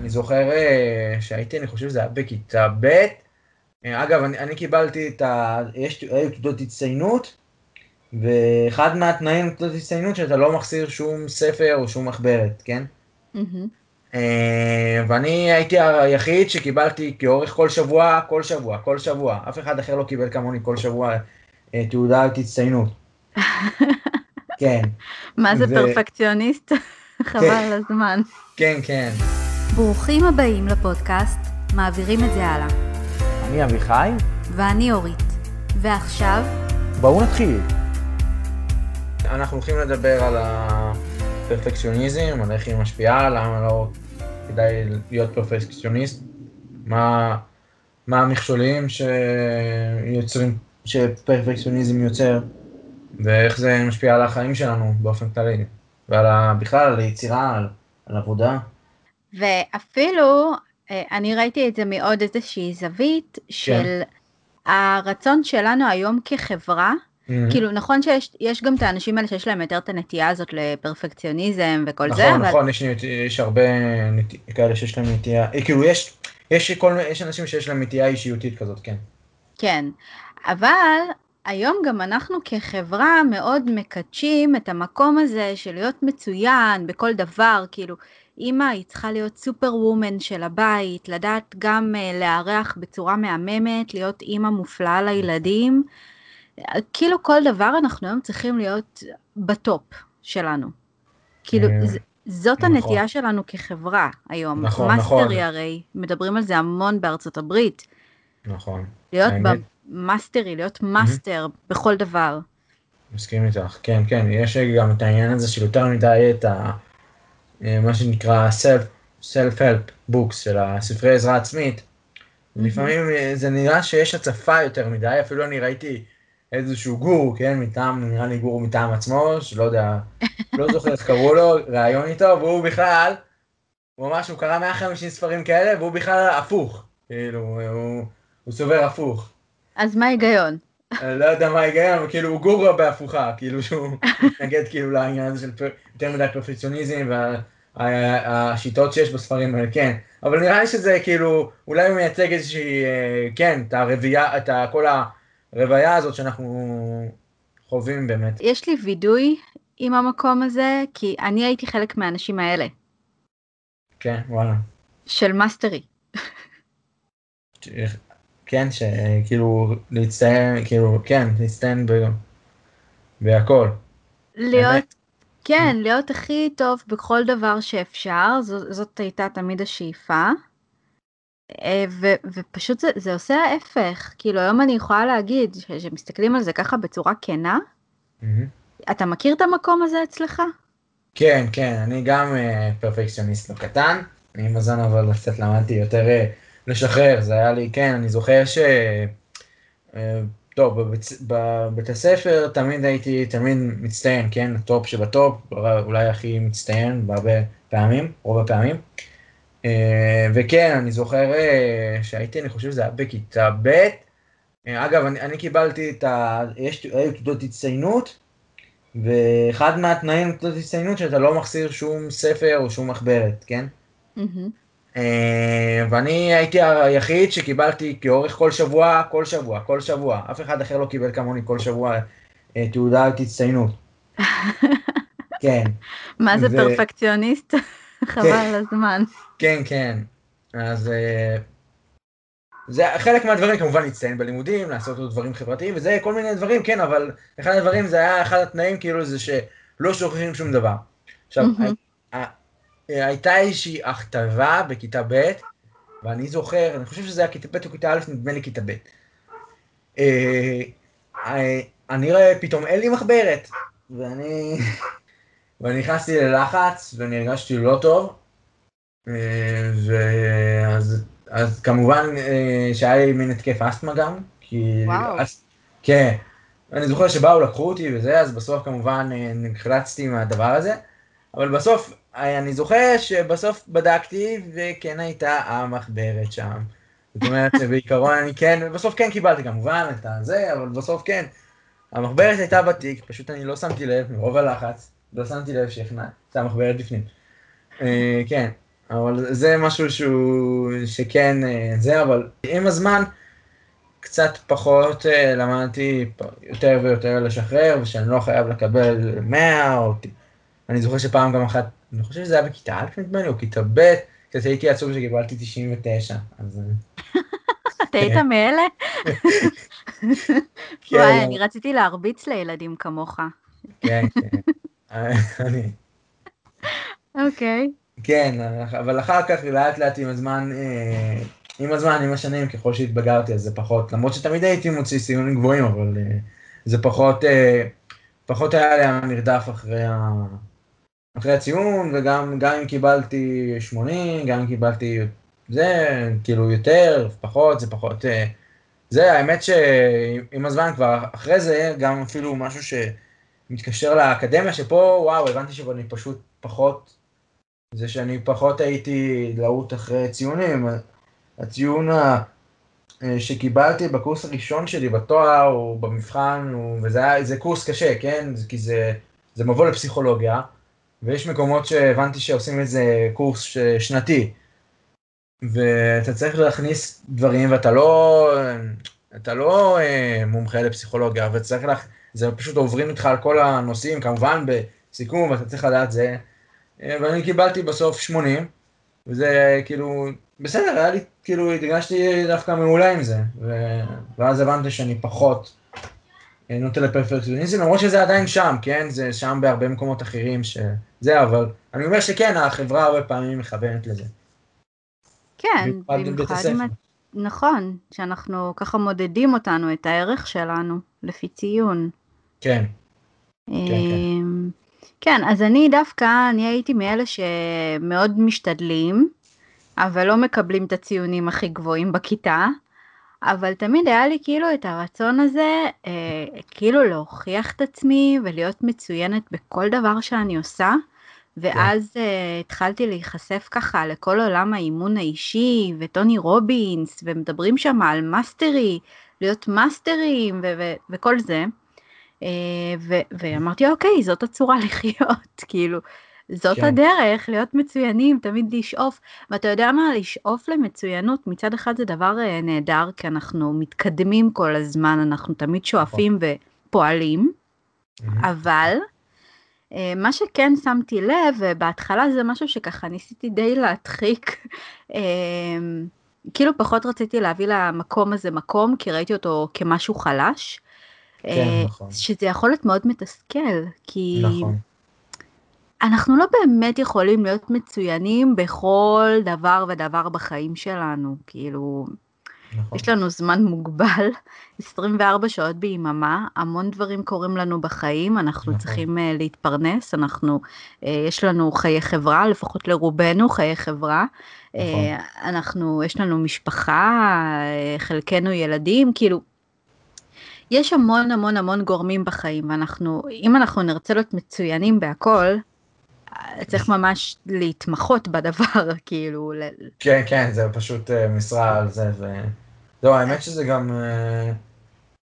אני זוכר אה, שהייתי, אני חושב שזה היה בכיתה ב', אה, אגב, אני, אני קיבלתי את ה... יש, תעודות הצטיינות, ואחד מהתנאים לתעודות הצטיינות שאתה לא מחסיר שום ספר או שום מחברת, כן? אה, ואני הייתי היחיד שקיבלתי כאורך כל שבוע, כל שבוע, כל שבוע. אף אחד אחר לא קיבל כמוני כל שבוע תעודת הצטיינות. כן, מה זה ו- פרפקציוניסט? חבל על הזמן. כן, כן. ברוכים הבאים לפודקאסט, מעבירים את זה הלאה. אני אביחי, ואני אורית. ועכשיו, בואו נתחיל. אנחנו הולכים לדבר על הפרפקציוניזם, על איך היא משפיעה, למה לא כדאי להיות פרפקציוניסט, מה, מה המכשולים שיוצרים, שפרפקציוניזם יוצר, ואיך זה משפיע על החיים שלנו באופן כללי, ועל ה, בכלל על היצירה, על, על עבודה. ואפילו, אה, אני ראיתי את זה מעוד איזושהי זווית של הרצון שלנו היום כחברה, כאילו נכון שיש יש גם את האנשים האלה שיש להם יותר את הנטייה הזאת לפרפקציוניזם וכל נכון, זה, אבל נכון, יש, יש הרבה נת- כאלה שיש להם נטייה, אה, כאילו יש, יש, כל, יש אנשים שיש להם נטייה אישיותית כזאת, כן. כן, אבל היום גם אנחנו כחברה מאוד מקדשים את המקום הזה של להיות מצוין בכל דבר, כאילו אימא היא צריכה להיות סופר וומן של הבית, לדעת גם uh, לארח בצורה מהממת, להיות אימא מופלאה לילדים, כאילו כל דבר אנחנו היום צריכים להיות בטופ שלנו. כאילו אה, זאת נכון. הנטייה שלנו כחברה היום. נכון, נכון. mastery הרי, מדברים על זה המון בארצות הברית. נכון. להיות האמת, ב mastery, להיות master בכל דבר. מסכים איתך, כן, כן, יש גם את העניין הזה של יותר מדי את ה... אה, מה שנקרא self, self-help books של הספרי עזרה עצמית. לפעמים אה, זה נראה שיש הצפה יותר מדי, אפילו אני ראיתי איזשהו גורו, כן, מטעם, נראה לי גורו מטעם עצמו, שלא יודע, לא זוכר איך קראו לו, ראיון איתו, והוא בכלל, הוא ממש, הוא קרא 150 ספרים כאלה, והוא בכלל הפוך, כאילו, הוא, הוא סובר הפוך. אז מה ההיגיון? לא יודע מה ההיגיון, אבל כאילו הוא גורו בהפוכה, כאילו שהוא מתנגד כאילו לעניין הזה של יותר מדי פרפקציוניזם והשיטות שיש בספרים האלה, כן. אבל נראה לי שזה כאילו, אולי הוא מייצג איזושהי, אה, כן, את הרבייה, את כל הרוויה הזאת שאנחנו חווים באמת. יש לי וידוי עם המקום הזה, כי אני הייתי חלק מהאנשים האלה, כן, וואלה. של mastery. כן, שכאילו להצטיין, כאילו, כן, להצטיין ב- בהכל. להיות, כן, להיות הכי טוב בכל דבר שאפשר, זו, זאת הייתה תמיד השאיפה. אה, ו, ופשוט זה, זה עושה ההפך, כאילו היום אני יכולה להגיד, שמסתכלים על זה ככה בצורה כנה, מהמם. אתה מכיר את המקום הזה אצלך? כן, כן, אני גם אה, פרפקציוניסט לא קטן, אני עם הזמן אבל קצת למדתי יותר אה, לשחרר, זה היה לי, כן, אני זוכר ש... אה, טוב, בבית, בבית הספר תמיד הייתי תמיד מצטיין, כן, ה top שב top, אולי הכי מצטיין בהרבה פעמים, רוב הפעמים. אה, וכן, אני זוכר אה, שהייתי, אני חושב שזה היה בכיתה ב', אה, אגב, אני, אני קיבלתי את ה... יש, תעודות הצטיינות, ואחד מהתנאים לתעודת הצטיינות שאתה לא מחסיר שום ספר או שום מחברת, כן? מהמם. אה, ואני הייתי היחיד שקיבלתי כאורך כל שבוע, כל שבוע, כל שבוע. אף אחד אחר לא קיבל כמוני כל שבוע אה, תעודת הצטיינות. כן, מה זה זה- פרפקציוניסט? חבל על הזמן. כן, כן. אז אה, זה חלק מהדברים, כמובן להצטיין בלימודים, לעשות עוד דברים חברתיים, וזה כל מיני דברים, כן, אבל אחד הדברים, זה היה אחד התנאים, כאילו, זה שלא שוכחים שום דבר. עכשיו, הייתה איזושהי הכתבה בכיתה ב', ואני זוכר, אני חושב שזה היה כיתה ב' או כיתה א', נדמה לי כיתה ב'. אה, אה, אני רואה, פתאום אין לי מחברת, ואני... ואני נכנסתי ללחץ, ואני הרגשתי לא טוב, אה, ואז אז כמובן אה, שהיה לי מין התקף אסתמה גם, כי... וואו. אז, כן, אני זוכר שבאו לקחו אותי וזה, אז בסוף כמובן אה, נחלצתי מהדבר הזה, אבל בסוף, אה, אני זוכר שבסוף בדקתי, וכן הייתה המחברת שם. זאת אומרת שבעיקרון אני כן, בסוף כן קיבלתי כמובן את הזה, אבל בסוף כן. המחברת הייתה בתיק, פשוט אני לא שמתי לב, מרוב הלחץ, לא שמתי לב שהכנסתי את המחברת בפנים. אה, כן, אבל זה משהו שהוא, שכן זה, אבל עם הזמן קצת פחות למדתי יותר ויותר לשחרר, ושאני לא חייב לקבל 100, או אני זוכר שפעם גם אחת, אני חושב שזה היה בכיתה א' נדמה לי, או כיתה ב', קצת הייתי עצוב שקיבלתי 99, אז... אתה היית כן. מאלה? כן. וואי, אני רציתי להרביץ לילדים כמוך. כן, כן. אוקיי. כן, אבל אחר כך לאט לאט עם הזמן, אה, עם הזמן, עם השנים, ככל שהתבגרתי, אז זה פחות, למרות שתמיד הייתי מוציא ציונים גבוהים, אבל אה, זה פחות, אה, פחות היה לי המרדף אחרי, ה... אחרי הציון, וגם גם אם קיבלתי 80, גם אם קיבלתי זה, כאילו יותר, פחות, זה פחות, זה האמת שעם הזמן כבר אחרי זה, גם אפילו משהו שמתקשר לאקדמיה, שפה, וואו, הבנתי שאני פשוט פחות, זה שאני פחות הייתי להוט אחרי ציונים. הציון שקיבלתי בקורס הראשון שלי בתואר, או במבחן, וזה היה, זה קורס קשה, כן? כי זה, זה מבוא לפסיכולוגיה, ויש מקומות שהבנתי שעושים איזה קורס שנתי. ואתה צריך להכניס דברים ואתה לא, אתה לא אה, מומחה לפסיכולוגיה וצריך, לה, זה פשוט עוברים איתך על כל הנושאים, כמובן בסיכום ואתה צריך לדעת זה. אה, ואני קיבלתי בסוף 80, וזה כאילו, בסדר, היה לי, כאילו, הרגשתי דווקא מעולה עם זה, ו... ואז הבנתי שאני פחות נוטה לפרפקציוניזם, למרות שזה עדיין שם, כן? זה שם בהרבה מקומות אחרים שזה, אבל אני אומר שכן, החברה הרבה פעמים מכוונת לזה. כן, במיוחד אם... נכון, שאנחנו ככה מודדים אותנו, את הערך שלנו, לפי ציון. כן. כן, כן. כן, אז אני דווקא, אני הייתי מאלה שמאוד משתדלים, אבל לא מקבלים את הציונים הכי גבוהים בכיתה, אבל תמיד היה לי כאילו את הרצון הזה, אה, כאילו להוכיח את עצמי ולהיות מצוינת בכל דבר שאני עושה. ואז כן. uh, התחלתי להיחשף ככה לכל עולם האימון האישי וטוני רובינס ומדברים שם על mastery, להיות מאסטרים ו- ו- וכל זה. Uh, ו- ואמרתי אוקיי זאת הצורה לחיות כאילו זאת כן. הדרך להיות מצוינים תמיד לשאוף ואתה יודע מה לשאוף למצוינות מצד אחד זה דבר uh, נהדר כי אנחנו מתקדמים כל הזמן אנחנו תמיד שואפים נכון. ופועלים mm-hmm. אבל אה, מה שכן שמתי לב, ובהתחלה זה משהו שככה ניסיתי די להדחיק, אה, כאילו פחות רציתי להביא למקום הזה מקום, כי ראיתי אותו כמשהו חלש. כן, אה, נכון. שזה יכול להיות מאוד מתסכל, כי... נכון. אנחנו לא באמת יכולים להיות מצוינים בכל דבר ודבר בחיים שלנו, כאילו, נכון. יש לנו זמן מוגבל, 24 שעות ביממה, המון דברים קורים לנו בחיים, אנחנו נכון. צריכים uh, להתפרנס, אנחנו, uh, יש לנו חיי חברה, לפחות לרובנו חיי חברה, נכון. uh, אנחנו, יש לנו משפחה, uh, חלקנו ילדים, כאילו, יש המון המון המון גורמים בחיים, ואנחנו, אם אנחנו נרצה להיות מצוינים בהכל, צריך ממש להתמחות בדבר, כאילו. כן, כן, זה פשוט משרה על זה, ו... לא, האמת שזה גם, אה,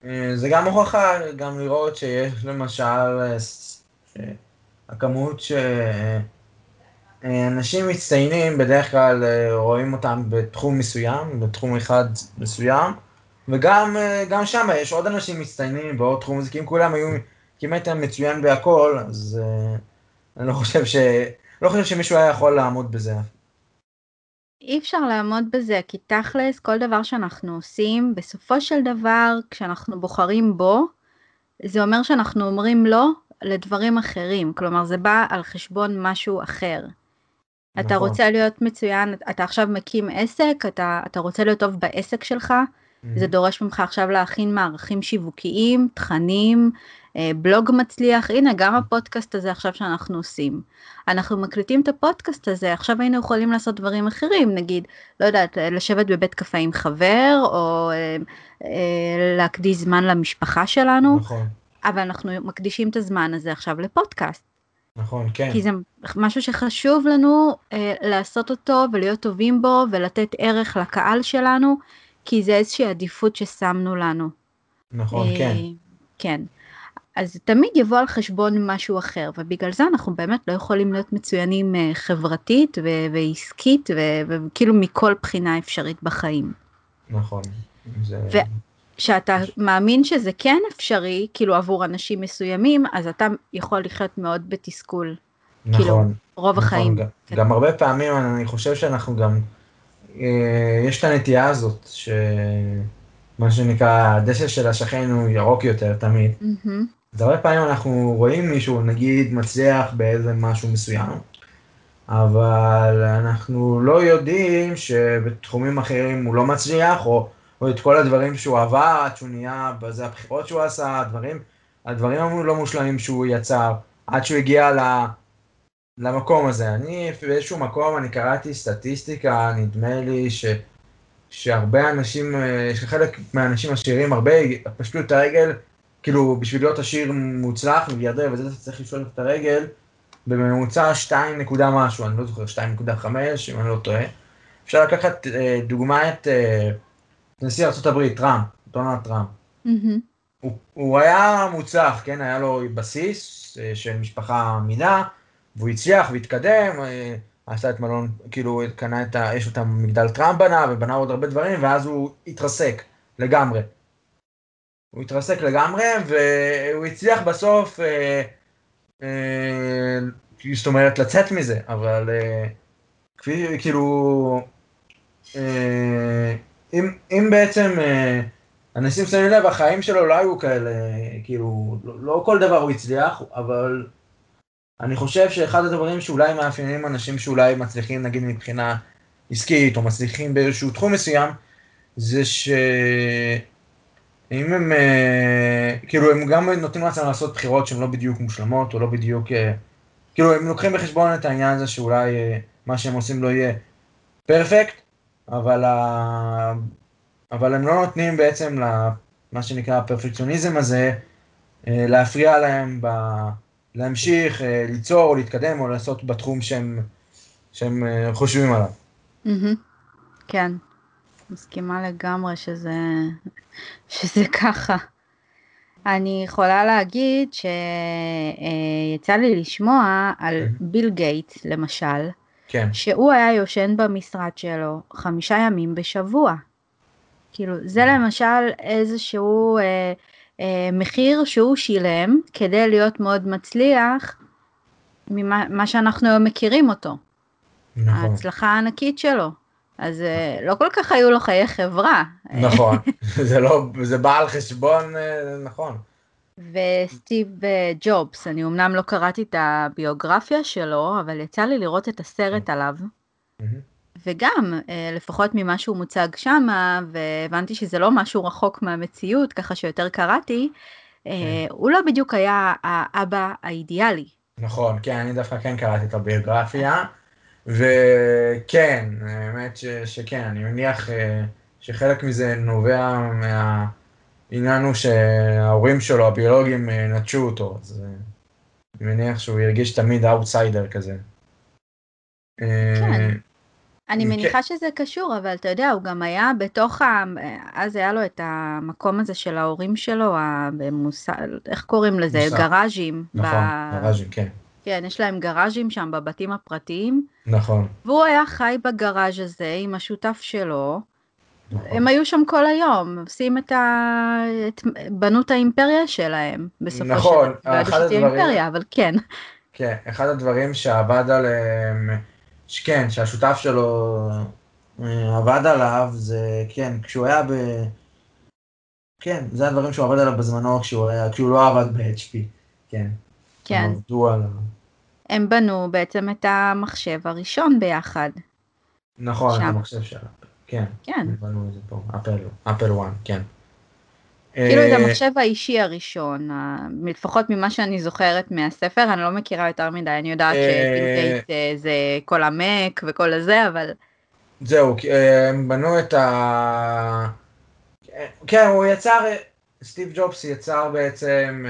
אה, זה גם הוכחה גם לראות שיש למשל, אה, הכמות שאנשים מצטיינים בדרך כלל רואים אותם בתחום מסוים, בתחום אחד מסוים, וגם שם יש עוד אנשים מצטיינים בעוד תחום, כי אם כולם היו כמעט מצוין בהכל, אז אני לא חושב ש... לא חושב שמישהו היה יכול לעמוד בזה. אי אפשר לעמוד בזה, כי תכלס כל דבר שאנחנו עושים, בסופו של דבר כשאנחנו בוחרים בו, זה אומר שאנחנו אומרים לא לדברים אחרים, כלומר זה בא על חשבון משהו אחר. נכון. אתה רוצה להיות מצוין, אתה עכשיו מקים עסק, אתה, אתה רוצה להיות טוב בעסק שלך. זה דורש ממך עכשיו להכין מערכים שיווקיים, תכנים, אה, בלוג מצליח, הנה גם הפודקאסט הזה עכשיו שאנחנו עושים. אנחנו מקליטים את הפודקאסט הזה, עכשיו היינו יכולים לעשות דברים אחרים, נגיד, לא יודעת, לשבת בבית קפה עם חבר, או אה, אה, להקדיש זמן למשפחה שלנו, נכון. אבל אנחנו מקדישים את הזמן הזה עכשיו לפודקאסט. נכון, כן. כי זה משהו שחשוב לנו אה, לעשות אותו ולהיות טובים בו ולתת ערך לקהל שלנו, כי זה איזושהי עדיפות ששמנו לנו. נכון, אה, כן. כן. אז תמיד יבוא על חשבון משהו אחר, ובגלל זה אנחנו באמת לא יכולים להיות מצוינים אה, חברתית ו- ועסקית ו- וכאילו מכל בחינה אפשרית בחיים. נכון. זה... כשאתה מאמין שזה כן אפשרי, כאילו עבור אנשים מסוימים, אז אתה יכול לחיות מאוד בתסכול. נכון. כאילו, רוב נכון, החיים. גם, כן. גם הרבה פעמים אני חושב שאנחנו גם, יש את הנטייה הזאת, שמה שנקרא, הדשא של השכן הוא ירוק יותר תמיד. מהמם. אז הרבה פעמים אנחנו רואים מישהו, נגיד, מצליח באיזה משהו מסוים, אבל אנחנו לא יודעים שבתחומים אחרים הוא לא מצליח, או, או את כל הדברים שהוא עבר, עד שהוא נהיה, בזה הבחירות שהוא עשה, הדברים, הדברים הלא מושלמים שהוא יצר, עד שהוא הגיע ל... למקום הזה. אני באיזשהו מקום, אני קראתי סטטיסטיקה, נדמה לי ש, שהרבה אנשים, אה, שחלק מהאנשים עשירים, הרבה פשטו את הרגל, כאילו בשביל להיות עשיר מוצלח, מיליארדר וזה, אתה צריך לפשוט את הרגל בממוצע 2 נקודה משהו, אני לא זוכר, 2.5, אם אני לא טועה. אפשר לקחת אה, דוגמא את אה, נשיא ארה"ב, טראמפ, דונלד טראמפ. מהמם. הוא, הוא היה מוצלח, כן, היה לו בסיס אה, של משפחה אמינה, והוא הצליח והתקדם, אה, עשה את מלון, כאילו קנה את ה... יש את המגדל טראמפ בנה, ובנה עוד הרבה דברים, ואז הוא התרסק לגמרי. הוא התרסק לגמרי, והוא הצליח בסוף, אה, אה, זאת אומרת, לצאת מזה, אבל אה, כפי, כאילו, אה, אם, אם בעצם אה, אנשים שמים לב, החיים שלו לא היו כאלה, כאילו, לא, לא כל דבר הוא הצליח, אבל אני חושב שאחד הדברים שאולי מאפיינים אנשים שאולי מצליחים, נגיד מבחינה עסקית, או מצליחים באיזשהו תחום מסוים, זה שאם הם, אה, כאילו, הם גם נותנים לעצמם לעשות בחירות שהן לא בדיוק מושלמות, או לא בדיוק, אה, כאילו, הם לוקחים בחשבון את העניין הזה שאולי אה, מה שהם עושים לא יהיה פרפקט, אבל, ה... אבל הם לא נותנים בעצם למה שנקרא הפרפקציוניזם הזה, להפריע להם ב... להמשיך, אה, ליצור, או להתקדם, או לעשות בתחום שהם, שהם אה, חושבים עליו. מהמם. כן, מסכימה לגמרי שזה, שזה ככה. אני יכולה להגיד שיצא לי לשמוע על מהמם. ביל גייט, למשל, כן, שהוא היה יושן במשרד שלו חמישה ימים בשבוע. כאילו, זה למשל איזשהו אה, אה, מחיר שהוא שילם כדי להיות מאוד מצליח ממה מה שאנחנו היום מכירים אותו. נכון, ההצלחה הענקית שלו. אז אה, לא כל כך היו לו חיי חברה. נכון, זה לא, זה בא על חשבון, אה, נכון, וסטיב אה, ג'ובס, אני אמנם לא קראתי את הביוגרפיה שלו, אבל יצא לי לראות את הסרט עליו. וגם, אה, לפחות ממה שהוא מוצג שמה, והבנתי שזה לא משהו רחוק מהמציאות, ככה שיותר קראתי, אה, כן. הוא לא בדיוק היה האבא האידיאלי. נכון, כן, אני דווקא כן קראתי את הביוגרפיה, וכן, האמת ש, שכן, אני מניח אה, שחלק מזה נובע מהעניין הוא שההורים שלו, הביולוגים, נטשו אותו, אז אני מניח שהוא הרגיש תמיד אאוטסיידר כזה. כן. אני כן. מניחה שזה קשור, אבל אתה יודע, הוא גם היה בתוך ה... אז היה לו את המקום הזה של ההורים שלו, המוסד, איך קוראים לזה? מוסד. גראז'ים. נכון, ב- גראז'ים, כן, כן, יש להם גראז'ים שם בבתים הפרטיים, נכון, והוא היה חי בגראז' הזה עם השותף שלו. נכון. הם היו שם כל היום, עושים את ה... את... בנו את האימפריה שלהם, בסופו נכון, של דבר. ידעו אחד הדברים- אימפריה, אבל כן. כן, אחד הדברים שעבד עליהם, כן, שהשותף שלו אה, עבד עליו, זה, כן, כשהוא היה ב... כן, זה הדברים שהוא עבד עליו בזמנו כשהוא היה, כשהוא לא עבד ב-HP, כן. כן. הם עבדו על... ה- הם בנו בעצם את המחשב הראשון ביחד. נכון, שם. המחשב שלה, כן. כן. הם בנו את זה פה, אפל, אפל 1, כן. כאילו את אה, המחשב האישי הראשון, לפחות ממה שאני זוכרת מהספר, אני לא מכירה יותר מדי, אני יודעת אה, שפילגייט אה, זה כל המק וכל הזה, אבל זהו, הם בנו את ה... כן, הוא יצר, סטיב ג'ובס יצר בעצם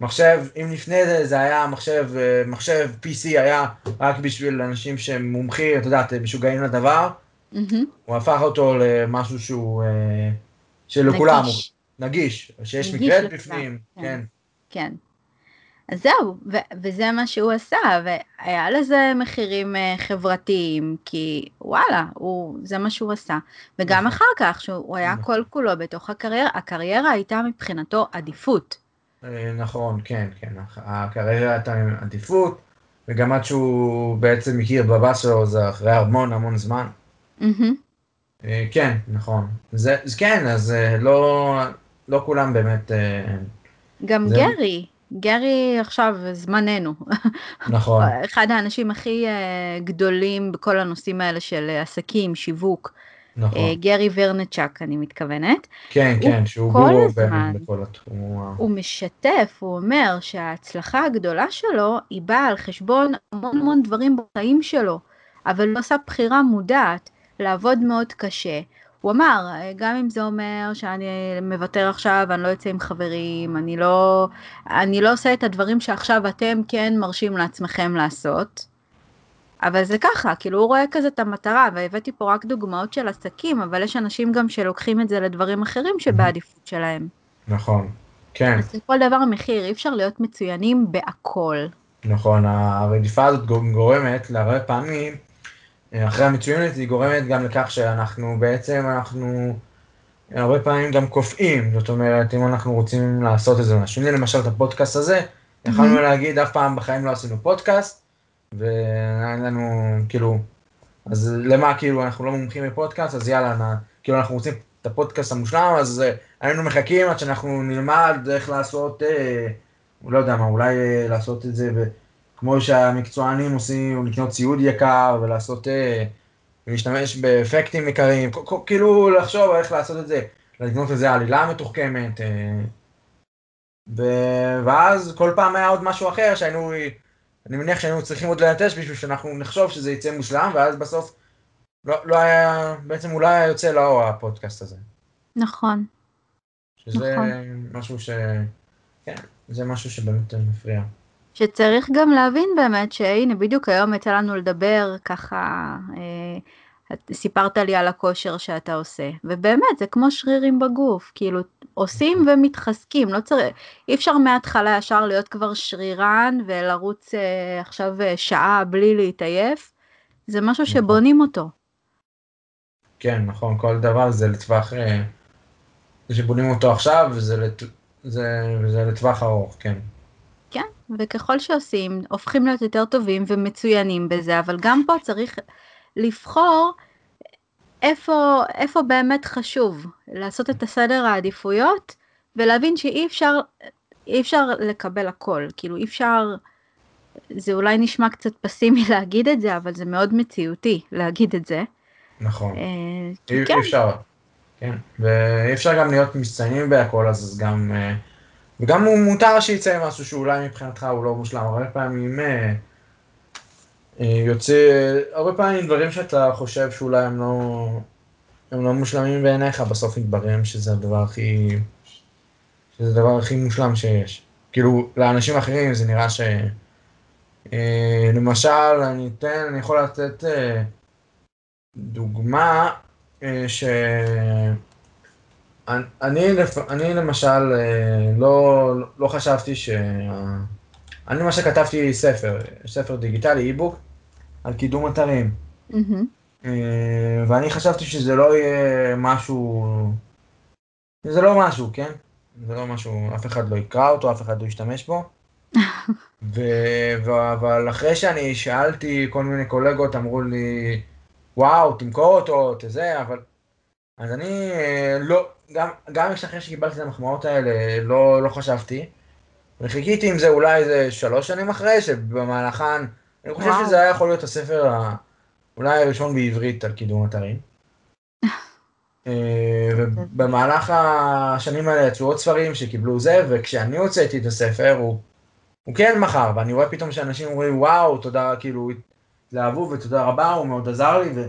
מחשב, אם לפני זה זה היה מחשב, מחשב PC היה רק בשביל אנשים שהם מומחים, את יודעת, משוגעים לדבר, הוא הפך אותו למשהו שהוא, שלכולם, נגיש. נגיש, שיש מקלט בפנים, כן. כן, כן. אז זהו, ו- וזה מה שהוא עשה, והיה לזה מחירים uh, חברתיים, כי וואלה, הוא, זה מה שהוא עשה. וגם נכון. אחר כך, שהוא היה נכון. כל כולו בתוך הקריירה, הקריירה הייתה מבחינתו עדיפות. אה, נכון, כן, כן. הקריירה הייתה עם עדיפות, וגם עד שהוא בעצם הכיר בבא שלו זה אחרי המון המון זמן. מהמם. אה, כן, נכון. זה, כן, אז אה, לא, לא כולם באמת, אה, גם זה- גרי, גרי עכשיו זמננו. נכון, אחד האנשים הכי גדולים בכל הנושאים האלה של עסקים, שיווק. נכון. גרי ורנצ'ק, אני מתכוונת. כן, כן, שהוא גורו בכל התחום. הוא משתף, הוא אומר שההצלחה הגדולה שלו היא באה על חשבון המון המון דברים בחיים שלו, אבל הוא עשה בחירה מודעת לעבוד מאוד קשה. הוא אמר, גם אם זה אומר שאני מוותר עכשיו, אני לא יוצא עם חברים, אני לא, אני לא עושה את הדברים שעכשיו אתם כן מרשים לעצמכם לעשות, אבל זה ככה, כאילו הוא רואה כזה את המטרה, והבאתי פה רק דוגמאות של עסקים, אבל יש אנשים גם שלוקחים את זה לדברים אחרים שבעדיפות שלהם. נכון, כן, אז לכל דבר מחיר, אי אפשר להיות מצוינים בהכל. נכון. הרדיפה הזאת גורמת להרבה פעמים, אחרי המצוינות היא גורמת גם לכך שאנחנו בעצם, אנחנו הרבה פעמים גם קופאים. זאת אומרת, אם אנחנו רוצים לעשות איזה משהו, הנה למשל את הפודקאסט הזה, יכולנו להגיד אף פעם בחיים לא עשינו פודקאסט, ואין לנו, כאילו, אז למה כאילו אנחנו לא מומחים בפודקאסט, אז יאללה, נע, כאילו אנחנו רוצים את הפודקאסט המושלם, אז אה, היינו מחכים עד שאנחנו נלמד איך לעשות, אה, לא יודע מה, אולי אה, לעשות את זה ב, כמו שהמקצוענים עושים, לקנות ציוד יקר ולעשות, אה, ולהשתמש באפקטים יקרים, כאילו לחשוב איך לעשות את זה, לבנות איזה עלילה מתוחכמת, אה, ואז כל פעם היה עוד משהו אחר שהיינו, אני מניח שהיינו צריכים עוד לנטש בשביל שאנחנו נחשוב שזה יצא מושלם, ואז בסוף לא, לא היה, בעצם אולי היה יוצא לאור הפודקאסט הזה. נכון. שזה נכון. משהו ש... כן, זה משהו שבאמת מפריע. שצריך גם להבין באמת שהנה בדיוק היום יצא לנו לדבר ככה, אה, סיפרת לי על הכושר שאתה עושה, ובאמת זה כמו שרירים בגוף, כאילו עושים ומתחזקים, לא צריך, אי אפשר מההתחלה ישר להיות כבר שרירן ולרוץ אה, עכשיו אה, שעה בלי להתעייף, זה משהו נכון. שבונים אותו. כן, נכון, כל דבר זה לטווח... אה, זה שבונים אותו עכשיו, וזה, לט... זה, וזה לטווח ארוך, כן. וככל שעושים, הופכים להיות יותר טובים ומצוינים בזה, אבל גם פה צריך לבחור איפה, איפה באמת חשוב לעשות את הסדר העדיפויות, ולהבין שאי אפשר, אי אפשר לקבל הכל, כאילו אי אפשר, זה אולי נשמע קצת פסימי להגיד את זה, אבל זה מאוד מציאותי להגיד את זה. נכון. אה, אי, כן, אפשר, כן, ואי אפשר גם להיות מצטיינים בהכל, אז גם, אה, וגם הוא מותר שיצא משהו שאולי מבחינתך הוא לא מושלם, הרבה פעמים אה, אה, יוצא, הרבה פעמים דברים שאתה חושב שאולי הם לא, הם לא מושלמים בעיניך, בסוף מתבררים שזה הדבר הכי, שזה הדבר הכי מושלם שיש. כאילו, לאנשים אחרים זה נראה ש... אה, למשל, אני אתן, אני יכול לתת דוגמה ש... אני, אני, למשל אה, לא, לא חשבתי ש... אני למשל כתבתי ספר, ספר דיגיטלי, אי-בוק, על קידום אתרים. אה, ואני חשבתי שזה לא יהיה משהו... זה לא משהו, כן? זה לא משהו, אף אחד לא יקרא אותו, אף אחד לא ישתמש בו. ו... ו... אבל אחרי שאני שאלתי, כל מיני קולגות אמרו לי, וואו, תמכור אותו, תזה, אבל... אז אני אה, לא, גם, גם אחרי שקיבלתי את המחמאות האלה, לא, לא חשבתי. וחיכיתי עם זה אולי איזה שלוש שנים אחרי, שבמהלכן, אני חושב וואו. שזה היה יכול להיות הספר ה... אולי הראשון בעברית על קידום אתרים. אה, ובמהלך השנים האלה יצאו עוד ספרים שקיבלו זה, וכשאני הוצאתי את הספר, הוא, הוא כן מכר, ואני רואה פתאום שאנשים אומרים, וואו, תודה, כאילו, התלהבו ותודה רבה, הוא מאוד עזר לי, ו...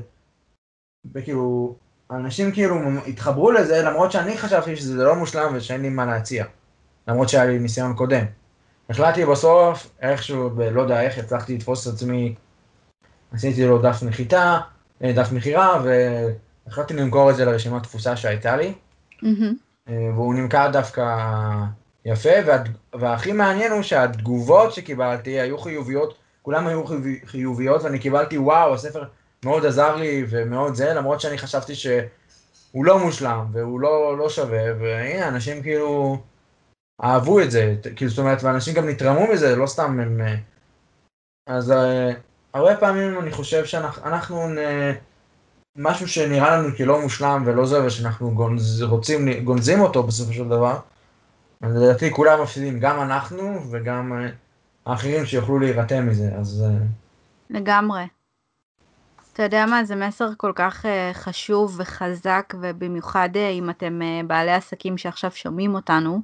וכאילו, אנשים כאילו התחברו לזה, למרות שאני חשבתי שזה לא מושלם ושאין לי מה להציע, למרות שהיה לי ניסיון קודם. החלטתי בסוף, איכשהו, ב- לא יודע איך, הצלחתי לתפוס את עצמי, עשיתי לו דף נחיתה, אה, דף מכירה, והחלטתי למכור את זה לרשימת תפוסה שהייתה לי. אה, והוא נמכר דווקא יפה, וה, והכי מעניין הוא שהתגובות שקיבלתי היו חיוביות, כולם היו חיוביות, ואני קיבלתי, וואו, הספר מאוד עזר לי ומאוד זה, למרות שאני חשבתי שהוא לא מושלם, והוא לא, לא שווה, והנה, אנשים כאילו אהבו את זה, כאילו, זאת אומרת, ואנשים גם נתרמו מזה, לא סתם הם... אה, אז uh, הרבה פעמים אני חושב שאנחנו, נ... משהו שנראה לנו כלא מושלם ולא זה, ושאנחנו גונז, רוצים, גונזים אותו בסופו של דבר, אז לדעתי כולם מפסידים, גם אנחנו וגם האחרים שיוכלו להירתם מזה, אז... לגמרי. אתה יודע מה, זה מסר כל כך uh, חשוב וחזק, ובמיוחד uh, אם אתם uh, בעלי עסקים שעכשיו שומעים אותנו,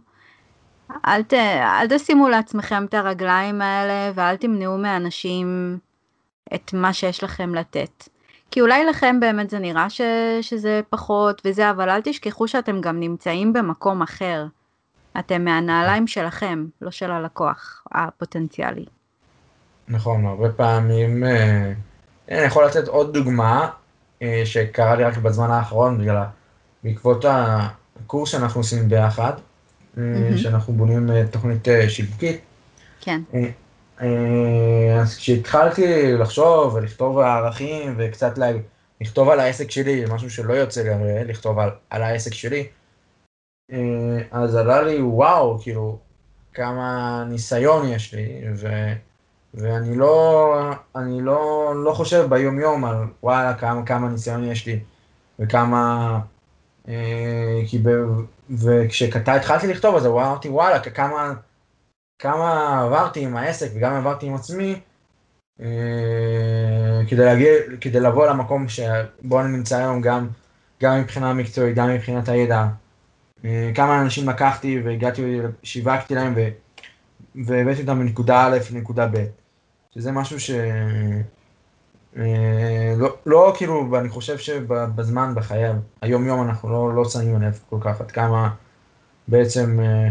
אל, ת, אל תשימו לעצמכם את הרגליים האלה ואל תמנעו מאנשים את מה שיש לכם לתת. כי אולי לכם באמת זה נראה ש, שזה פחות וזה, אבל אל תשכחו שאתם גם נמצאים במקום אחר. אתם מהנעליים שלכם, לא של הלקוח הפוטנציאלי. נכון, הרבה פעמים, אה, אני יכול לתת עוד דוגמה אה, שקרה לי רק בזמן האחרון, בגלל, בעקבות הקורס שאנחנו עושים ביחד. mm-hmm. שאנחנו בונים אה, תוכנית אה, שיווקית. כן. אז כשהתחלתי לחשוב ולכתוב הערכים וקצת לה... לכתוב על העסק שלי, משהו שלא יוצא גם לכתוב על, על העסק שלי, אז עלה לי וואו, כאילו, כמה ניסיון יש לי, ו, ואני לא, אני לא, לא חושב ביום יום על וואלה כמה, כמה ניסיון יש לי, וכמה, כי ב, וכשהתחלתי לכתוב אז אמרתי וואלה כמה, כמה עברתי עם העסק וגם עברתי עם עצמי אה, כדי, להגיע, כדי לבוא למקום שבו אני נמצא היום גם, גם מבחינה מקצועית, גם מבחינת הידע. אה, כמה אנשים לקחתי והגעתי, שיווקתי להם ו, והבאתי אותם מנקודה א' לנקודה ב', שזה משהו ש... אה, לא, לא כאילו, אני חושב שבזמן, בחיי היום יום אנחנו לא, לא שמים לב כל כך עד כמה בעצם אה,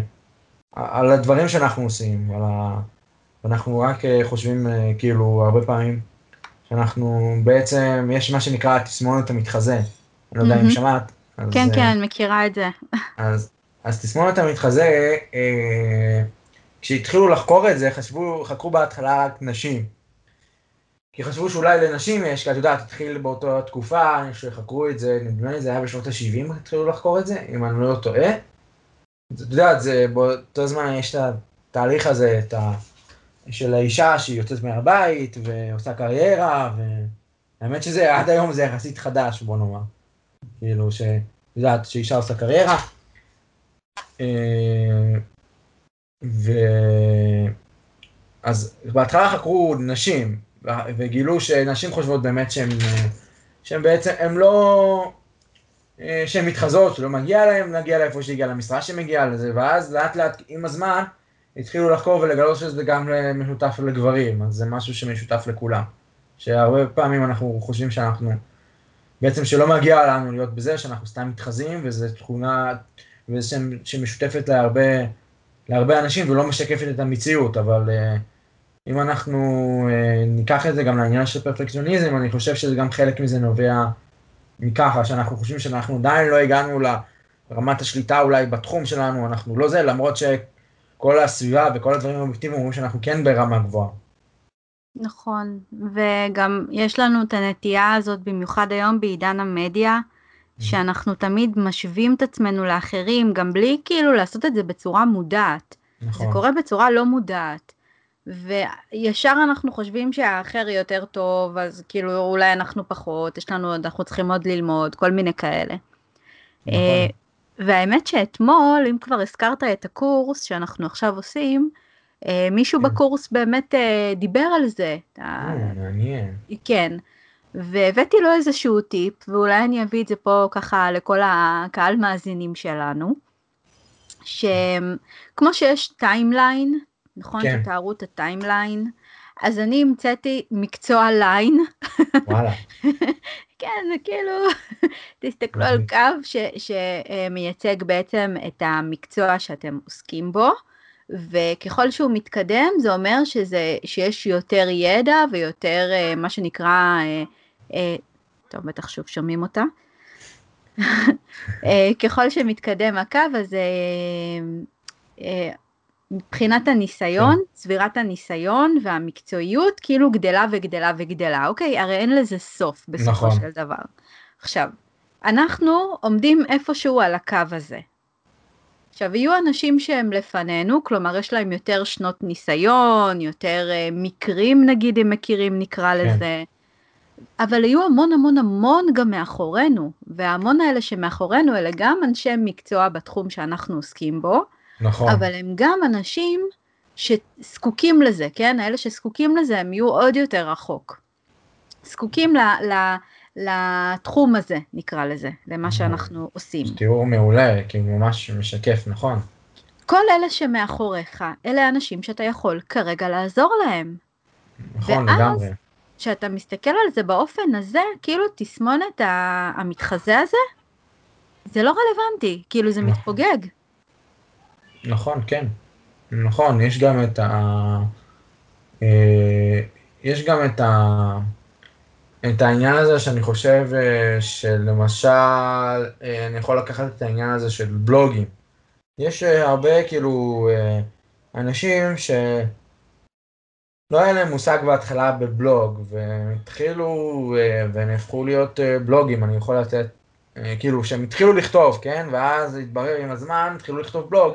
על הדברים שאנחנו עושים, על ה... אנחנו רק אה, חושבים כאילו הרבה פעמים שאנחנו בעצם, יש מה שנקרא תסמונת המתחזה, אני לא יודע אם שמעת. כן, כן, מכירה את זה. אז, אז תסמונת המתחזה, כשהתחילו לחקור את זה, חשבו, חקרו בהתחלה רק נשים. כי חשבו שאולי לנשים יש, כי את יודעת, התחיל באותה תקופה שחקרו את זה, נדמה לי זה היה בשנות ה-70 התחילו לחקור את זה, אם אני לא טועה. את יודעת, זה באותו זמן יש את התהליך הזה, את ה... של האישה שהיא יוצאת מהבית ועושה קריירה, והאמת שזה עד היום זה יחסית חדש, בוא נאמר. כאילו, שאת יודעת, שאישה עושה קריירה. אה, ו... אז בהתחלה חקרו נשים, וגילו שנשים חושבות באמת שהן, שהן בעצם, הן לא, שהן מתחזות, שלא מגיע להן להגיע לאיפה שהגיע למשרה שמגיעה לזה, ואז לאט לאט עם הזמן התחילו לחקור ולגלות שזה גם משותף לגברים, אז זה משהו שמשותף לכולם. שהרבה פעמים אנחנו חושבים שאנחנו, בעצם שלא מגיע לנו להיות בזה, שאנחנו סתם מתחזים, וזו תכונה וזה שמשותפת להרבה, להרבה אנשים ולא משקפת את המציאות, אבל uh, אם אנחנו אה, ניקח את זה גם לעניין של פרפקציוניזם, אני חושב שזה גם חלק מזה נובע מככה, שאנחנו חושבים שאנחנו עדיין לא הגענו לרמת השליטה אולי בתחום שלנו, אנחנו לא זה, למרות שכל הסביבה וכל הדברים האובייקטיביים אומרים שאנחנו כן ברמה גבוהה. נכון, וגם יש לנו את הנטייה הזאת, במיוחד היום בעידן המדיה. שאנחנו תמיד משווים את עצמנו לאחרים, גם בלי כאילו לעשות את זה בצורה מודעת. נכון. זה קורה בצורה לא מודעת. וישר אנחנו חושבים שהאחר יותר טוב, אז כאילו אולי אנחנו פחות, יש לנו, אנחנו צריכים עוד ללמוד, כל מיני כאלה. נכון. אה, והאמת שאתמול, אם כבר הזכרת את הקורס שאנחנו עכשיו עושים, אה, מישהו כן. בקורס באמת אה, דיבר על זה. מעניין. כן. והבאתי לו איזשהו טיפ, ואולי אני אביא את זה פה ככה לכל הקהל מאזינים שלנו, שכמו שיש timeline נכון? כן. שתארו את ה timeline. אז אני המצאתי מקצוע line. וואלה. כן, זה כאילו, תסתכלו על קו שמייצג בעצם את המקצוע שאתם עוסקים בו, וככל שהוא מתקדם זה אומר שזה, שיש יותר ידע ויותר אה, מה שנקרא, אה, טוב, בטח שוב שומעים אותה. ככל שמתקדם הקו אז מבחינת הניסיון, כן. צבירת הניסיון והמקצועיות כאילו גדלה וגדלה וגדלה, אוקיי? הרי אין לזה סוף בסופו נכון. של דבר. עכשיו, אנחנו עומדים איפשהו על הקו הזה. עכשיו, יהיו אנשים שהם לפנינו, כלומר יש להם יותר שנות ניסיון, יותר uh, מקרים נגיד, אם מכירים נקרא כן. אבל יהיו המון המון המון גם מאחורינו, וההמון האלה שמאחורינו אלה גם אנשי מקצוע בתחום שאנחנו עוסקים בו, נכון. אבל הם גם אנשים שזקוקים לזה, כן? האלה שזקוקים לזה הם יהיו עוד יותר רחוק. זקוקים ל, ל, לתחום הזה, נקרא לזה, למה שאנחנו עושים. תיאור מעולה, כי הוא ממש משקף, נכון. כל אלה שמאחוריך, אלה האנשים שאתה יכול כרגע לעזור להם. נכון, לגמרי. כשאתה מסתכל על זה באופן הזה, כאילו תסמונת המתחזה הזה, זה לא רלוונטי, כאילו זה נכון. מתפוגג. נכון, כן. נכון, יש גם את ה... אה, יש גם את ה... את העניין הזה שאני חושב אה, שלמשל, אה, אני יכול לקחת את העניין הזה של בלוגים. יש הרבה כאילו אנשים שלא היה להם מושג בהתחלה בבלוג, והם התחילו והם הפכו להיות בלוגים, אני יכול לתת, כאילו שהם התחילו לכתוב, כן? ואז התברר עם הזמן, התחילו לכתוב בלוג.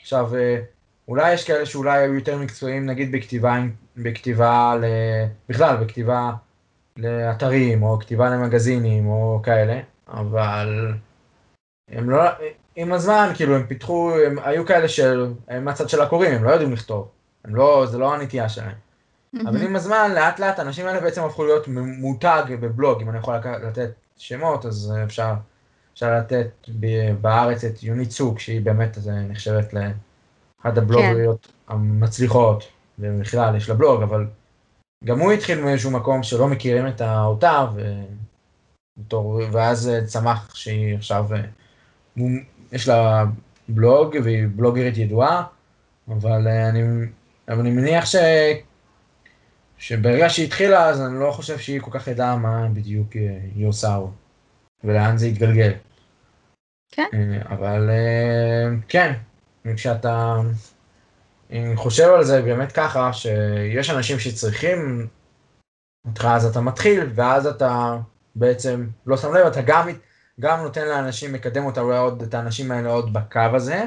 עכשיו, אה, אולי יש כאלה שאולי היו יותר מקצועיים, נגיד בכתיבה, בכתיבה ל... בכלל, בכתיבה לאתרים, או כתיבה למגזינים, או כאלה, אבל הם לא, עם הזמן, כאילו, הם פיתחו, הם היו כאלה שהם מהצד של הקוראים, הם לא יודעים לכתוב, הם לא, זה לא הנטייה שלהם. Mm-hmm. אבל עם הזמן, לאט לאט, האנשים האלה בעצם הפכו להיות מותג בבלוג, אם אני יכול לתת שמות, אז אפשר אפשר לתת בארץ את יונית צוק, שהיא באמת נחשבת לאחת הבלוגריות כן. המצליחות, ובכלל יש לה בלוג, אבל גם הוא התחיל מאיזשהו מקום שלא מכירים את אותה, ובתור, ואז צמח שהיא עכשיו, יש לה בלוג, והיא בלוגרית ידועה, אבל אני, אבל אני מניח ש... שברגע שהיא התחילה, אז אני לא חושב שהיא כל כך ידעה מה בדיוק היא עושה. ולאן זה יתגלגל. כן. אה, אבל אה, כן, כשאתה חושב על זה באמת ככה, שיש אנשים שצריכים אותך, אז אתה מתחיל, ואז אתה בעצם לא שם לב, אתה גם, גם נותן לאנשים, מקדם אותה אולי עוד, את האנשים האלה עוד בקו הזה,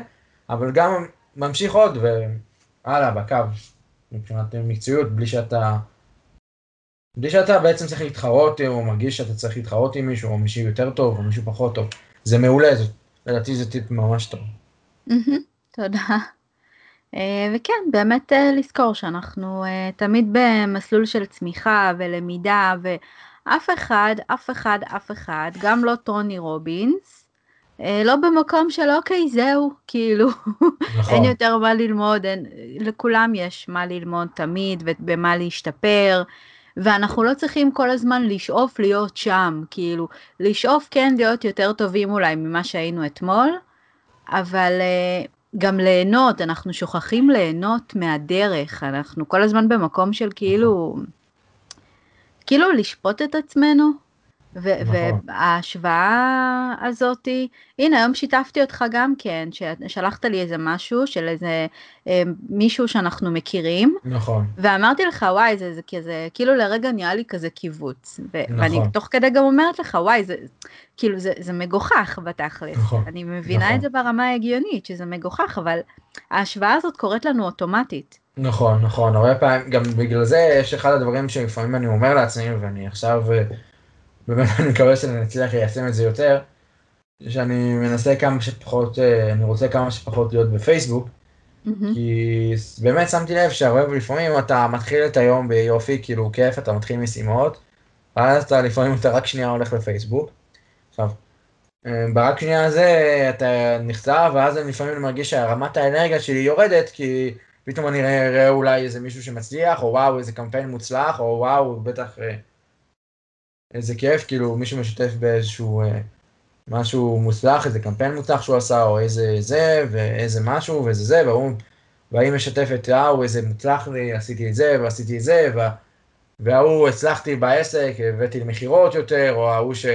אבל גם ממשיך עוד, והלאה, בקו, מבחינת מקצועיות, בלי שאתה בלי שאתה בעצם צריך להתחרות, או מרגיש שאתה צריך להתחרות עם מישהו, או מישהו יותר טוב, או מישהו פחות טוב. זה מעולה, זה, לדעתי זה טיפ ממש טוב. תודה. אה, וכן, באמת אה, לזכור שאנחנו אה, תמיד במסלול של צמיחה ולמידה, ואף אחד, אף אחד, אף אחד, גם לא טוני רובינס, לא במקום של אוקיי, זהו, כאילו, נכון. אין יותר מה ללמוד, אין, לכולם יש מה ללמוד תמיד ובמה להשתפר. ואנחנו לא צריכים כל הזמן לשאוף להיות שם, כאילו, לשאוף כן להיות יותר טובים אולי ממה שהיינו אתמול, אבל uh, גם ליהנות, אנחנו שוכחים ליהנות מהדרך, אנחנו כל הזמן במקום של כאילו, כאילו לשפוט את עצמנו, נכון. וההשוואה הזאתי, הנה היום שיתפתי אותך גם כן, ששלחת לי איזה משהו של איזה אה, מישהו שאנחנו מכירים. נכון. ואמרתי לך וואי זה, זה כזה, כאילו לרגע נהיה לי כזה קיבוץ. ו- נכון. ואני תוך כדי גם אומרת לך וואי זה, כאילו זה, זה מגוחך בתכלס. נכון. אני מבינה נכון. את זה ברמה ההגיונית שזה מגוחך, אבל ההשוואה הזאת קורית לנו אוטומטית. נכון, נכון, הרבה פעמים, גם בגלל זה יש אחד הדברים שלפעמים אני אומר לעצמי, ואני עכשיו אה, באמת אני מקווה שאני אצליח ליישם את זה יותר, שאני מנסה כמה שפחות, אה, אני רוצה כמה שפחות להיות בפייסבוק, mm-hmm. כי באמת שמתי לב שהרבה לפעמים אתה מתחיל את היום ביופי, כאילו כיף, אתה מתחיל משימות, ואז אתה לפעמים אתה רק שנייה הולך לפייסבוק. עכשיו, אה, ברק שנייה הזה אתה נחצה, ואז אני לפעמים מרגיש שרמת האנרגיה שלי יורדת, כי פתאום אני אראה אולי איזה מישהו שמצליח, או וואו, איזה קמפיין מוצלח, או וואו, בטח אה, איזה כיף, כאילו מישהו משתף באיזשהו אה, משהו מוצלח, איזה קמפיין מוצלח שהוא עשה, או איזה זה, ואיזה משהו, ואיזה זה, והוא, והיא משתפת, אה, איזה מוצלח לי, עשיתי את זה, ועשיתי את זה, וה, וההוא הצלחתי בעסק, הבאתי למכירות יותר, או ההוא ש...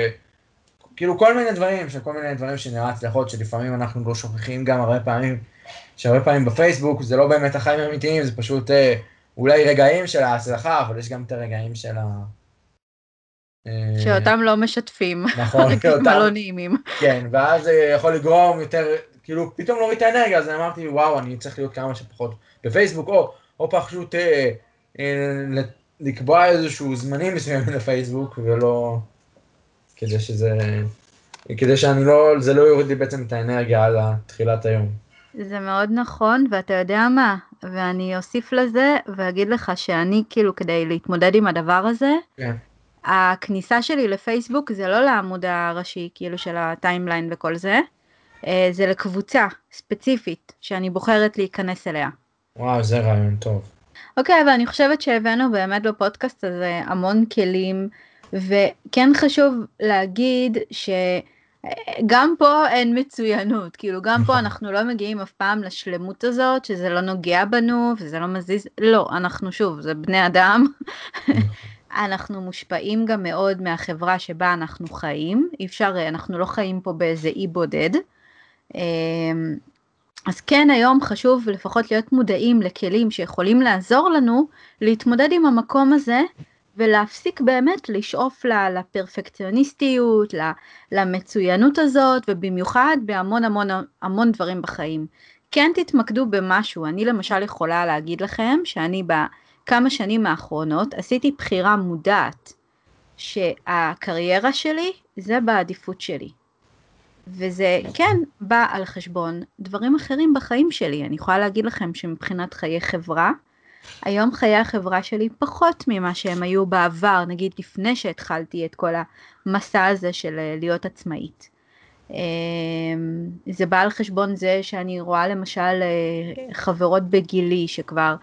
כאילו כל מיני דברים, כל מיני דברים שנראה הצלחות, שלפעמים אנחנו לא שוכחים גם הרבה פעמים שהרבה פעמים בפייסבוק זה לא באמת החיים האמיתיים, זה פשוט אה, אולי רגעים של ההצלחה, אבל יש גם את הרגעים של ה... אה, שאותם לא משתפים, נכון, רגעים לא נעימים. כן, ואז זה יכול לגרום יותר, כאילו פתאום להוריד את האנרגיה, אז אמרתי וואו, אני צריך להיות כמה שפחות בפייסבוק, או, או פשוט אה, אה, לקבוע איזשהו זמנים מסוימים לפייסבוק, ולא, כדי שזה, כדי שאני לא, זה לא יוריד לי בעצם את האנרגיה על תחילת היום. זה מאוד נכון, ואתה יודע מה, ואני אוסיף לזה ואגיד לך שאני כאילו כדי להתמודד עם הדבר הזה, כן. הכניסה שלי לפייסבוק זה לא לעמוד הראשי כאילו של הטיימליין וכל זה, אה, זה לקבוצה ספציפית שאני בוחרת להיכנס אליה. וואו, זה רעיון טוב. אוקיי, אבל אני חושבת שהבאנו באמת בפודקאסט הזה המון כלים, וכן חשוב להגיד שגם פה אין מצוינות, כאילו גם פה נכון. אנחנו לא מגיעים אף פעם לשלמות הזאת, שזה לא נוגע בנו וזה לא מזיז, לא, אנחנו שוב, זה בני אדם. אנחנו מושפעים גם מאוד מהחברה שבה אנחנו חיים, אי אפשר, אנחנו לא חיים פה באיזה אי בודד. אמ, אז כן היום חשוב לפחות להיות מודעים לכלים שיכולים לעזור לנו להתמודד עם המקום הזה ולהפסיק באמת לשאוף לפרפקציוניסטיות, למצוינות הזאת ובמיוחד בהמון המון המון דברים בחיים. כן תתמקדו במשהו, אני למשל יכולה להגיד לכם שאני בכמה שנים האחרונות עשיתי בחירה מודעת שהקריירה שלי זה בעדיפות שלי. וזה כן בא על חשבון דברים אחרים בחיים שלי. אני יכולה להגיד לכם שמבחינת חיי חברה, היום חיי החברה שלי פחות ממה שהם היו בעבר, נגיד לפני שהתחלתי את כל המסע הזה של אה, להיות עצמאית. אמ, זה בא על חשבון זה שאני רואה למשל אה, חברות בגילי שכבר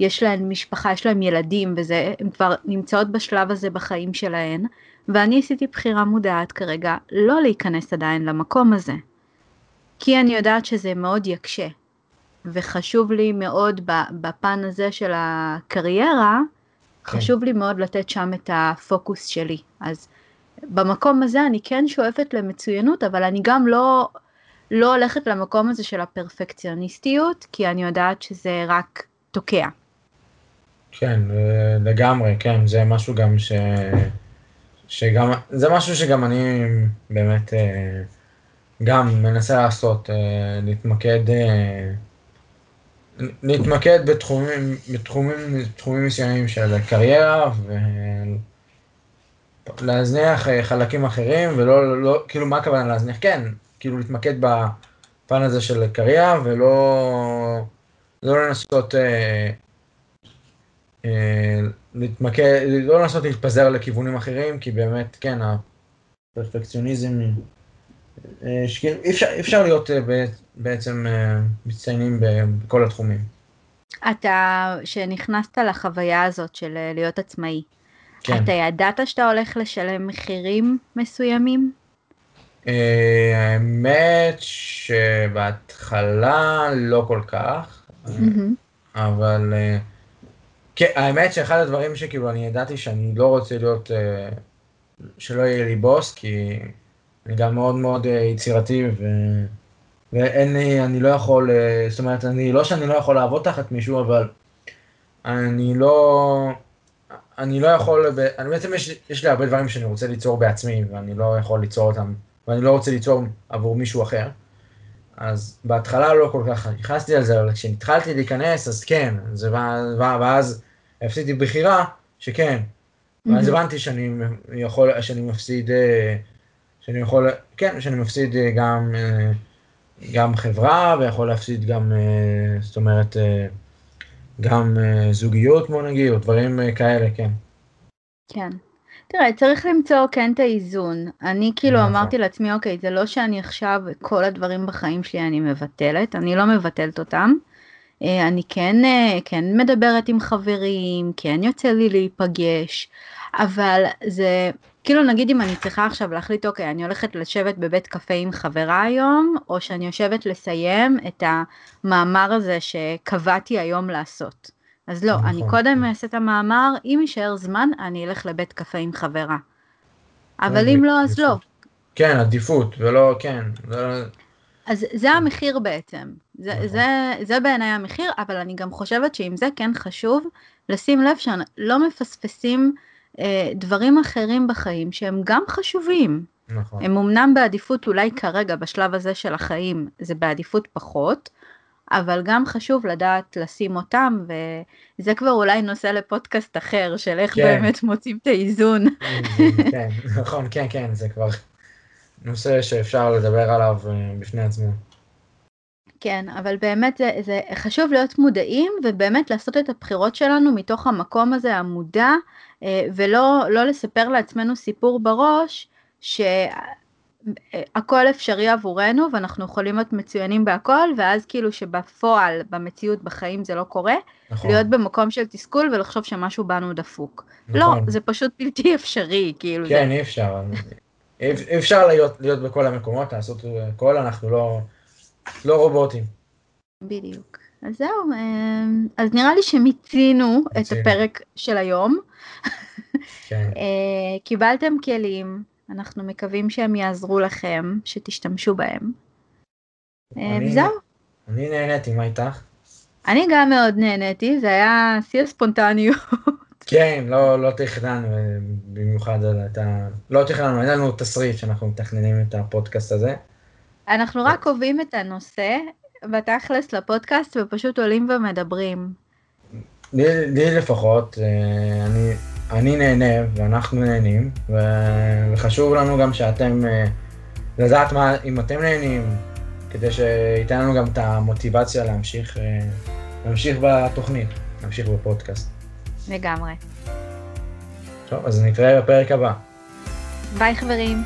יש להן משפחה, יש להן ילדים וזה, הן כבר נמצאות בשלב הזה בחיים שלהן, ואני עשיתי בחירה מודעת כרגע לא להיכנס עדיין למקום הזה. כי אני יודעת שזה מאוד יקשה, וחשוב לי מאוד בפן הזה של הקריירה, כן. חשוב לי מאוד לתת שם את הפוקוס שלי. אז במקום הזה אני כן שואפת למצוינות, אבל אני גם לא, לא הולכת למקום הזה של הפרפקציוניסטיות, כי אני יודעת שזה רק תוקע. כן, לגמרי, כן, זה משהו גם ש... שגם, זה משהו שגם אני באמת אה, גם מנסה לעשות, אה, להתמקד, אה, להתמקד בתחומים, בתחומים, בתחומים מסוימים של קריירה ולהזניח חלקים אחרים ולא, לא, כאילו מה הכוונה להזניח? כן, כאילו להתמקד בפן הזה של קריירה ולא לא לנסות אה, להתמקד, לא לנסות להתפזר לכיוונים אחרים, כי באמת, כן, הפרפקציוניזם, אה, אי אפשר, אפשר להיות אה, בעצם מצטיינים בכל התחומים. אתה, שנכנסת לחוויה הזאת של להיות עצמאי, כן. אתה ידעת שאתה הולך לשלם מחירים מסוימים? האמת שבהתחלה לא כל כך, אבל... כן, האמת שאחד הדברים שכאילו אני ידעתי שאני לא רוצה להיות, אה, שלא יהיה לי בוס, כי אני גם מאוד מאוד אה, יצירתי, ו... ואין לי, אני לא יכול, אה, זאת אומרת, אני, לא שאני לא יכול לעבוד תחת מישהו, אבל אני לא, אני לא יכול, אני בעצם יש, יש לי הרבה דברים שאני רוצה ליצור בעצמי, ואני לא יכול ליצור אותם, ואני לא רוצה ליצור עבור מישהו אחר. אז בהתחלה לא כל כך נכנסתי על זה, אבל כשהתחלתי להיכנס, אז כן, זה, ואז עשיתי בחירה שכן, ואז הבנתי שאני יכול, שאני מפסיד, אה, שאני יכול, כן, שאני מפסיד אה, גם, אה, גם חברה, ויכול להפסיד גם, זאת אומרת, גם זוגיות, בוא נגיד, או דברים כאלה, כן. כן. תראה, צריך למצוא כן את האיזון. אני כאילו. אמרתי לעצמי, אוקיי, זה לא שאני עכשיו כל הדברים בחיים שלי אני מבטלת, אני לא מבטלת אותם. אה, אני כן, אה, כן מדברת עם חברים, כן יוצא לי להיפגש, אבל זה, כאילו נגיד אם אני צריכה עכשיו להחליט, אוקיי, אני הולכת לשבת בבית קפה עם חברה היום, או שאני יושבת לסיים את המאמר הזה שקבעתי היום לעשות. אז לא, נכון. אני קודם אעשה את המאמר, אם יישאר זמן, אני אלך לבית קפה עם חברה. אבל אם לא, אז לא. כן, עדיפות, ולא, כן. אז זה המחיר בעצם, זה, נכון. זה, זה בעיניי המחיר, אבל אני גם חושבת שעם זה כן חשוב לשים לב שלא מפספסים אה, דברים אחרים בחיים שהם גם חשובים. נכון. הם אמנם בעדיפות אולי כרגע בשלב הזה של החיים זה בעדיפות פחות, אבל גם חשוב לדעת לשים אותם, וזה כבר אולי נושא לפודקאסט אחר של איך כן. באמת מוצאים את האיזון. כן, נכון, כן, כן, זה כבר נושא שאפשר לדבר עליו אה, בפני עצמו. כן, אבל באמת זה, זה חשוב להיות מודעים ובאמת לעשות את הבחירות שלנו מתוך המקום הזה המודע אה, ולא לא לספר לעצמנו סיפור בראש שהכל אפשרי עבורנו ואנחנו יכולים להיות מצוינים בהכל ואז כאילו שבפועל במציאות בחיים זה לא קורה, נכון, להיות במקום של תסכול ולחשוב שמשהו בנו דפוק. לא, נכון. זה פשוט בלתי אפשרי, כאילו כן, זה... אי אפשר. אי אפשר להיות, להיות בכל המקומות, לעשות הכל, אנחנו לא, לא רובוטים. בדיוק. אז זהו, אה, אז נראה לי שמיצינו את. הפרק של היום. כן, אה, קיבלתם כלים, אנחנו מקווים שהם יעזרו לכם, שתשתמשו בהם. אה, וזהו. אני נהניתי, מה איתך? אני גם מאוד נהניתי, זה היה שיא הספונטניות. כן, לא, לא תכננו אה, במיוחד על את ה... לא תכננו, אין לנו תסריט שאנחנו מתכננים את הפודקאסט הזה. אנחנו רק קובעים את הנושא בתכלס לפודקאסט ופשוט עולים ומדברים. לי, לי לפחות, אה, אני, אני נהנה ואנחנו נהנים, ו- וחשוב לנו גם שאתם, אה, לדעת מה, אם אתם נהנים, כדי שייתן לנו גם את המוטיבציה להמשיך, אה, להמשיך בתוכנית, להמשיך בפודקאסט. לגמרי. טוב, אז נתראה בפרק הבא. ביי חברים.